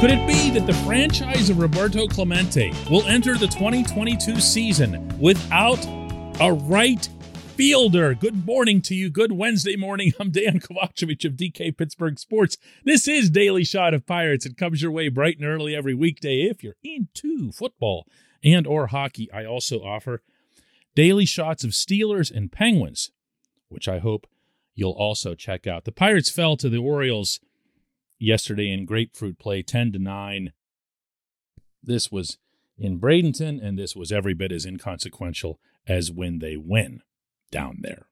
Could it be that the franchise of Roberto Clemente will enter the 2022 season without a right fielder? Good morning to you. Good Wednesday morning. I'm Dan Kovacevic of DK Pittsburgh Sports. This is Daily Shot of Pirates. It comes your way bright and early every weekday if you're into football and or hockey. I also offer daily shots of Steelers and Penguins, which I hope you'll also check out. The Pirates fell to the Orioles yesterday in grapefruit play 10 to 9. This was in Bradenton, and this was every bit as inconsequential as when they win down there.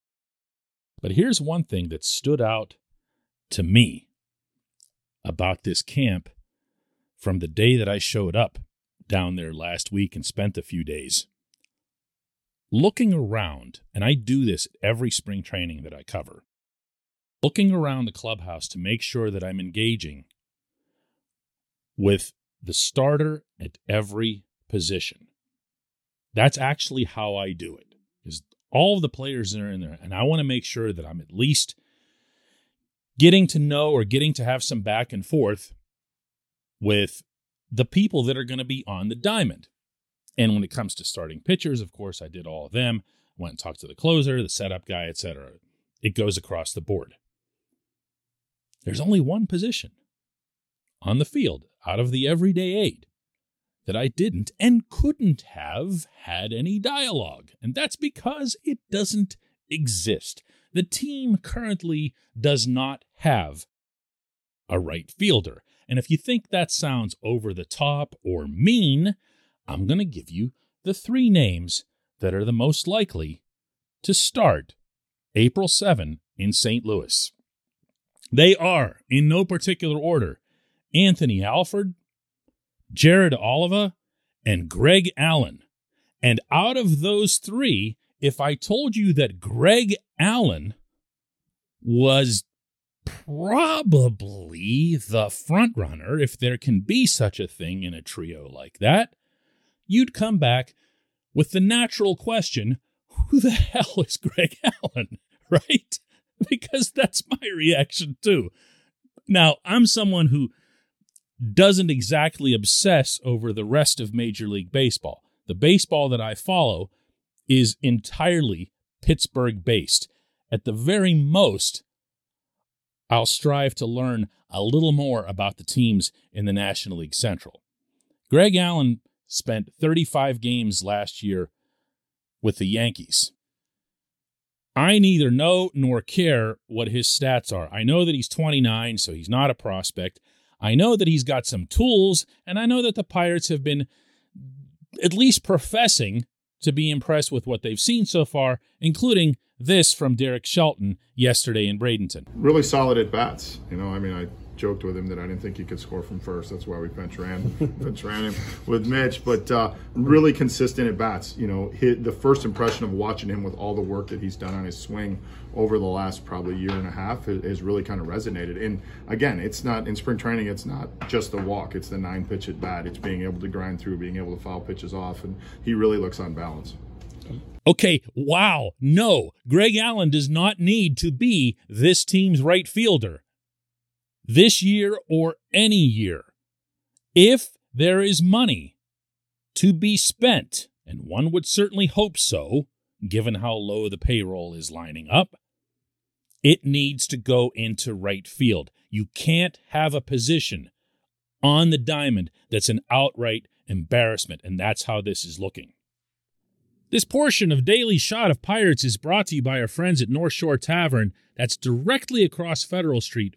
But here's one thing that stood out to me about this camp from the day that I showed up down there last week and spent a few days. Looking around, and I do this every spring training that I cover, looking around the clubhouse to make sure that I'm engaging with the starter at every position. That's actually how I do it. Is all of the players that are in there, and I want to make sure that I'm at least getting to know or getting to have some back and forth with the people that are going to be on the diamond. And when it comes to starting pitchers, of course, I did all of them. Went and talked to the closer, the setup guy, etc. It goes across the board. There's only one position on the field out of the everyday eight that I didn't and couldn't have had any dialogue. And that's because it doesn't exist. The team currently does not have a right fielder. And if you think that sounds over the top or mean, I'm going to give you the three names that are the most likely to start April 7 in St. Louis. They are, in no particular order, Anthony Alford, Jared Oliva, and Greg Allen. And out of those three, if I told you that Greg Allen was probably the front runner, if there can be such a thing in a trio like that, you'd come back with the natural question who the hell is Greg Allen, right? because that's my reaction too. Now, I'm someone who doesn't exactly obsess over the rest of Major League Baseball. The baseball that I follow is entirely Pittsburgh based. At the very most, I'll strive to learn a little more about the teams in the National League Central. Greg Allen spent 35 games last year with the Yankees. I neither know nor care what his stats are. I know that he's 29, so he's not a prospect. I know that he's got some tools, and I know that the Pirates have been at least professing to be impressed with what they've seen so far, including this from Derek Shelton yesterday in Bradenton. Really solid at bats. You know, I mean, I joked with him that I didn't think he could score from first. That's why we bench ran, bench ran him with Mitch. But uh, really consistent at bats. You know, hit the first impression of watching him with all the work that he's done on his swing over the last probably year and a half has really kind of resonated. And again, it's not in spring training. It's not just the walk. It's the nine pitch at bat. It's being able to grind through, being able to foul pitches off, and he really looks on balance. Okay, wow. No, Greg Allen does not need to be this team's right fielder this year or any year. If there is money to be spent, and one would certainly hope so, given how low the payroll is lining up, it needs to go into right field. You can't have a position on the diamond that's an outright embarrassment, and that's how this is looking. This portion of Daily Shot of Pirates is brought to you by our friends at North Shore Tavern, that's directly across Federal Street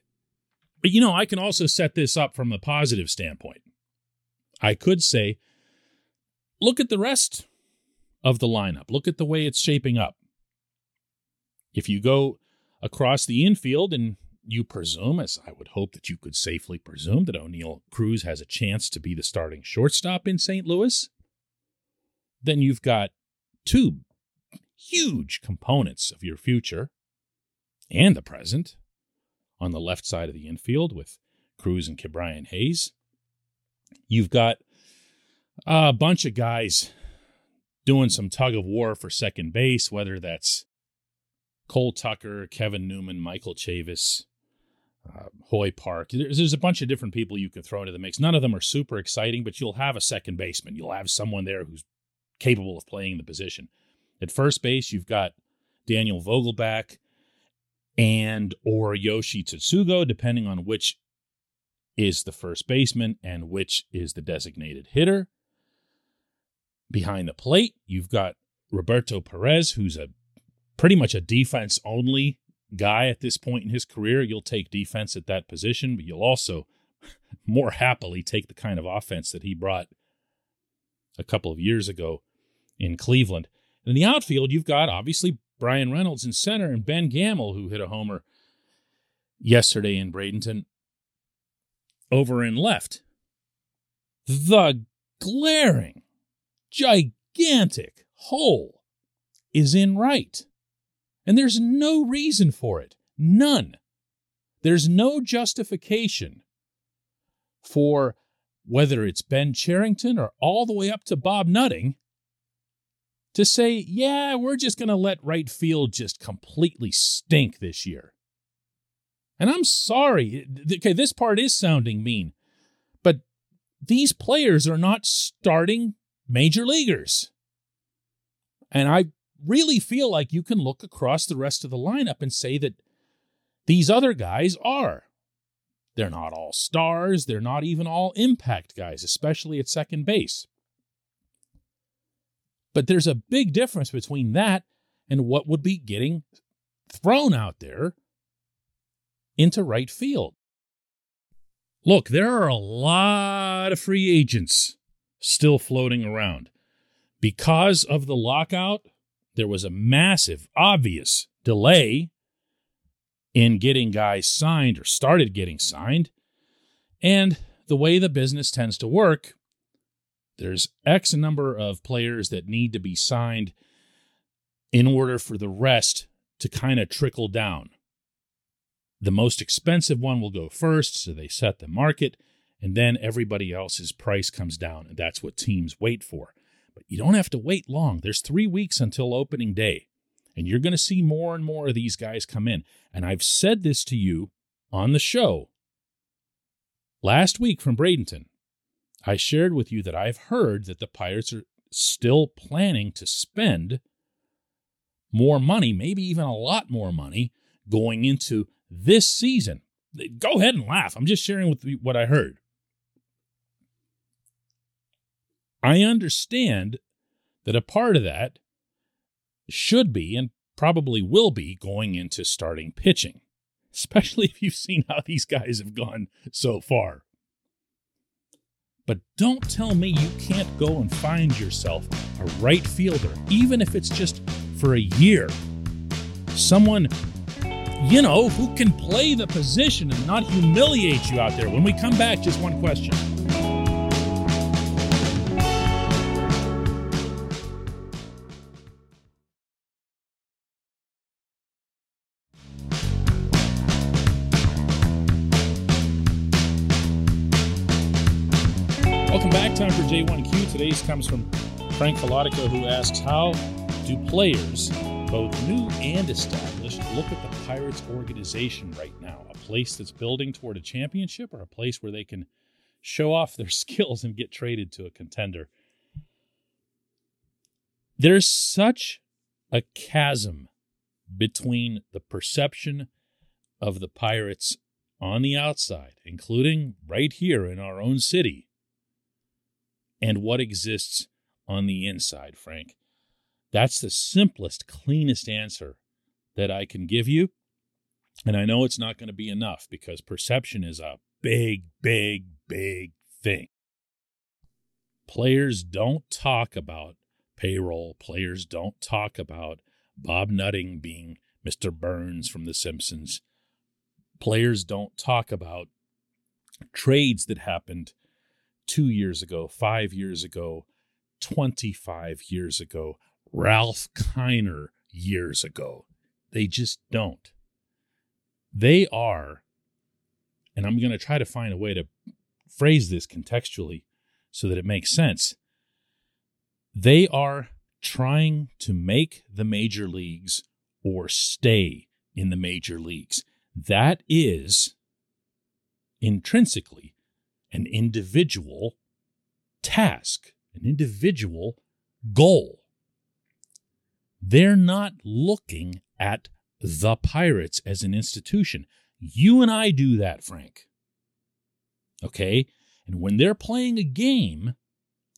But you know, I can also set this up from a positive standpoint. I could say, look at the rest of the lineup. Look at the way it's shaping up. If you go across the infield and you presume, as I would hope that you could safely presume, that Oneil Cruz has a chance to be the starting shortstop in St. Louis, then you've got two huge components of your future and the present on the left side of the infield with Cruz and Ke'Bryan Hayes. You've got a bunch of guys doing some tug of war for second base, whether that's Cole Tucker, Kevin Newman, Michael Chavis, uh, Hoy Park. There's, there's a bunch of different people you can throw into the mix. None of them are super exciting, but you'll have a second baseman. You'll have someone there who's capable of playing the position. At first base, you've got Daniel Vogelbach and or Yoshi Tsutsugo, depending on which is the first baseman and which is the designated hitter. Behind the plate, you've got Roberto Perez, who's a pretty much a defense only guy at this point in his career. You'll take defense at that position, but you'll also more happily take the kind of offense that he brought a couple of years ago in Cleveland. In the outfield, you've got obviously Bryan Reynolds in center and Ben Gamel, who hit a homer yesterday in Bradenton, over in left. The glaring, gigantic hole is in right. And there's no reason for it. None. There's no justification for whether it's Ben Cherington or all the way up to Bob Nutting to say, yeah, we're just going to let right field just completely stink this year. And I'm sorry. Okay, this part is sounding mean, but these players are not starting major leaguers. And I really feel like you can look across the rest of the lineup and say that these other guys are. They're not all stars. They're not even all impact guys, especially at second base. But there's a big difference between that and what would be getting thrown out there into right field. Look, there are a lot of free agents still floating around. Because of the lockout, there was a massive, obvious delay in getting guys signed or started getting signed. And the way the business tends to work, there's X number of players that need to be signed in order for the rest to kind of trickle down. The most expensive one will go first, so they set the market, and then everybody else's price comes down, and that's what teams wait for. But you don't have to wait long. There's three weeks until opening day, and you're going to see more and more of these guys come in. And I've said this to you on the show last week from Bradenton. I shared with you that I've heard that the Pirates are still planning to spend more money, maybe even a lot more money, going into this season. Go ahead and laugh. I'm just sharing with you what I heard. I understand that a part of that should be and probably will be going into starting pitching, especially if you've seen how these guys have gone so far. But don't tell me you can't go and find yourself a right fielder, even if it's just for a year. Someone, you know, who can play the position and not humiliate you out there. When we come back, just one question. Today's comes from Frank Philotico, who asks How do players, both new and established, look at the Pirates organization right now? A place that's building toward a championship or a place where they can show off their skills and get traded to a contender? There's such a chasm between the perception of the Pirates on the outside, including right here in our own city, and what exists on the inside, Frank. That's the simplest, cleanest answer that I can give you. And I know it's not going to be enough because perception is a big, big, big thing. Players don't talk about payroll. Players don't talk about Bob Nutting being Mr. Burns from The Simpsons. Players don't talk about trades that happened two years ago, five years ago, 25 years ago, Ralph Kiner years ago. They just don't. They are, and I'm going to try to find a way to phrase this contextually so that it makes sense. They are trying to make the major leagues or stay in the major leagues. That is intrinsically an individual task, an individual goal. They're not looking at the Pirates as an institution. You and I do that, Frank. Okay? And when they're playing a game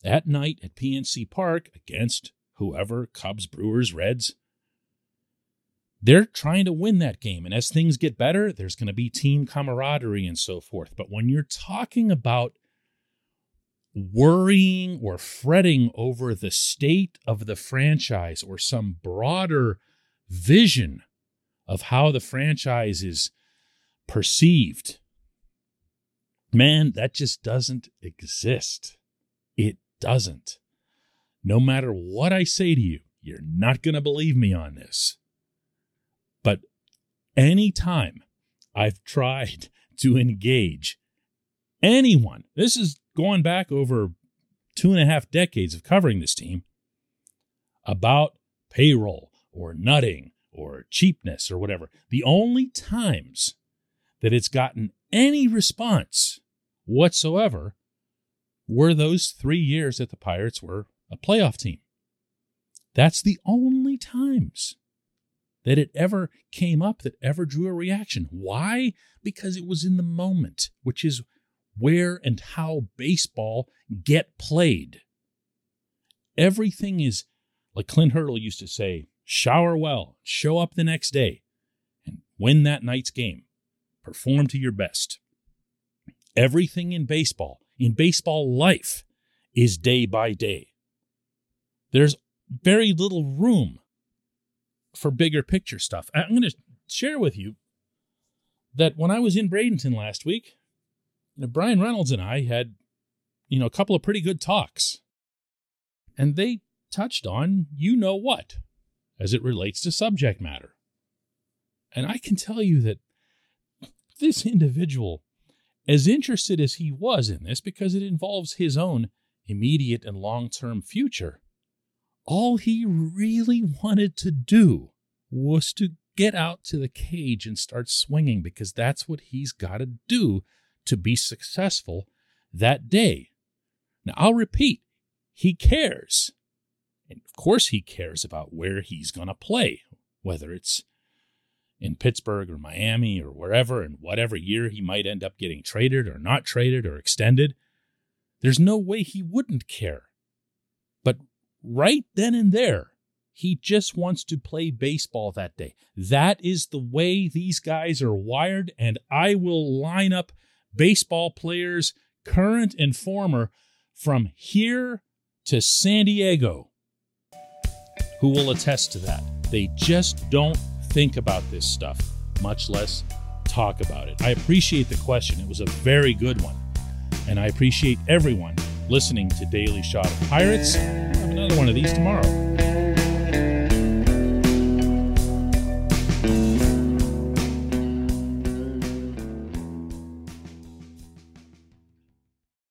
at night at PNC Park against whoever, Cubs, Brewers, Reds, they're trying to win that game. And as things get better, there's going to be team camaraderie and so forth. But when you're talking about worrying or fretting over the state of the franchise or some broader vision of how the franchise is perceived, man, that just doesn't exist. It doesn't. No matter what I say to you, you're not going to believe me on this. But anytime I've tried to engage anyone, this is going back over two and a half decades of covering this team, about payroll or nutting or cheapness or whatever. The only times that it's gotten any response whatsoever were those three years that the Pirates were a playoff team. That's the only times that it ever came up that ever drew a reaction. Why? Because it was in the moment, which is where and how baseball get played. Everything is, like Clint Hurdle used to say, shower well, show up the next day, and win that night's game. Perform to your best. Everything in baseball, in baseball life, is day by day. There's very little room for bigger picture stuff. I'm going to share with you that when I was in Bradenton last week, you know, Bryan Reynolds and I had, you know, a couple of pretty good talks. And they touched on you know what as it relates to subject matter. And I can tell you that this individual, as interested as he was in this, because it involves his own immediate and long term future, all he really wanted to do was to get out to the cage and start swinging because that's what he's got to do to be successful that day. Now, I'll repeat, he cares. And of course, he cares about where he's going to play, whether it's in Pittsburgh or Miami or wherever, and whatever year he might end up getting traded or not traded or extended. There's no way he wouldn't care. Right then and there, he just wants to play baseball that day. That is the way these guys are wired, and I will line up baseball players, current and former, from here to San Diego, who will attest to that. They just don't think about this stuff, much less talk about it. I appreciate the question. It was a very good one. And I appreciate everyone listening to Daily Shot of Pirates. One of these tomorrow.